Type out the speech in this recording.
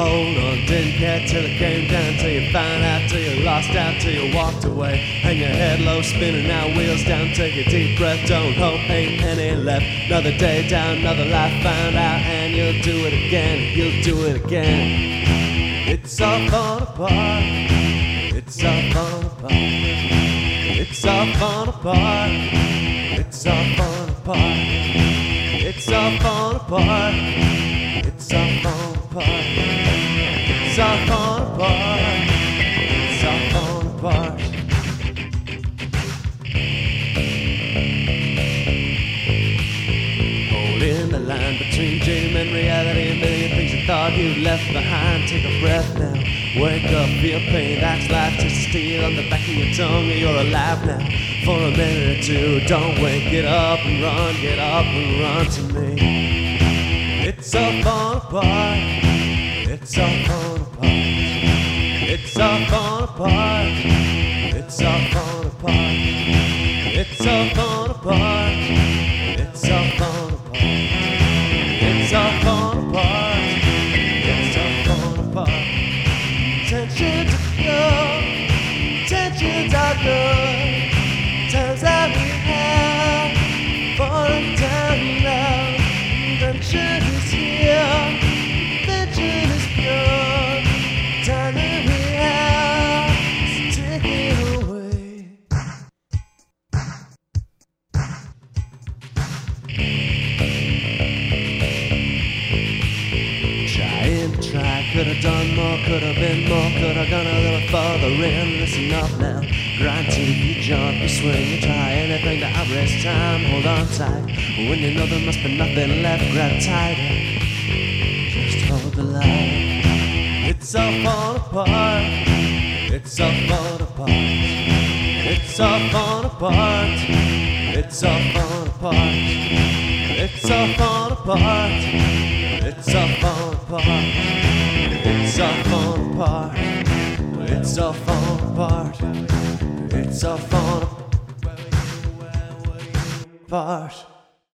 hold on, didn't care till it came down, till you found out, till you lost out, till you walked away. Hang your head low, spinning now, wheels down, take a deep breath, don't hope, ain't any left. Another day down, another life found out, and you'll do it again, you'll do it again. It's all falling apart, it's all falling apart, it's all falling apart, it's all falling apart, it's all falling apart, all falling apart, it's all falling apart. Holding the line between dream and reality. A million things you thought you left behind. Take a breath now. Wake up, feel pain. That's life. Just a steel on the back of your tongue. You're alive now. For a minute or two. Don't wait. Get up and run. Get up and run to me. It's all falling apart. It's all done more, could have been more, could have gone a little further in. Listen up now, grind till you jump, you swing, you try anything to outrest time. Hold on tight, when you know there must be nothing left, grab tighter. Just hold the line. It's all falling apart. It's all falling apart. It's all falling apart. It's all falling apart. It's all falling apart. It's all falling apart. It's all falling apart. It's all falling apart. It's all falling apart.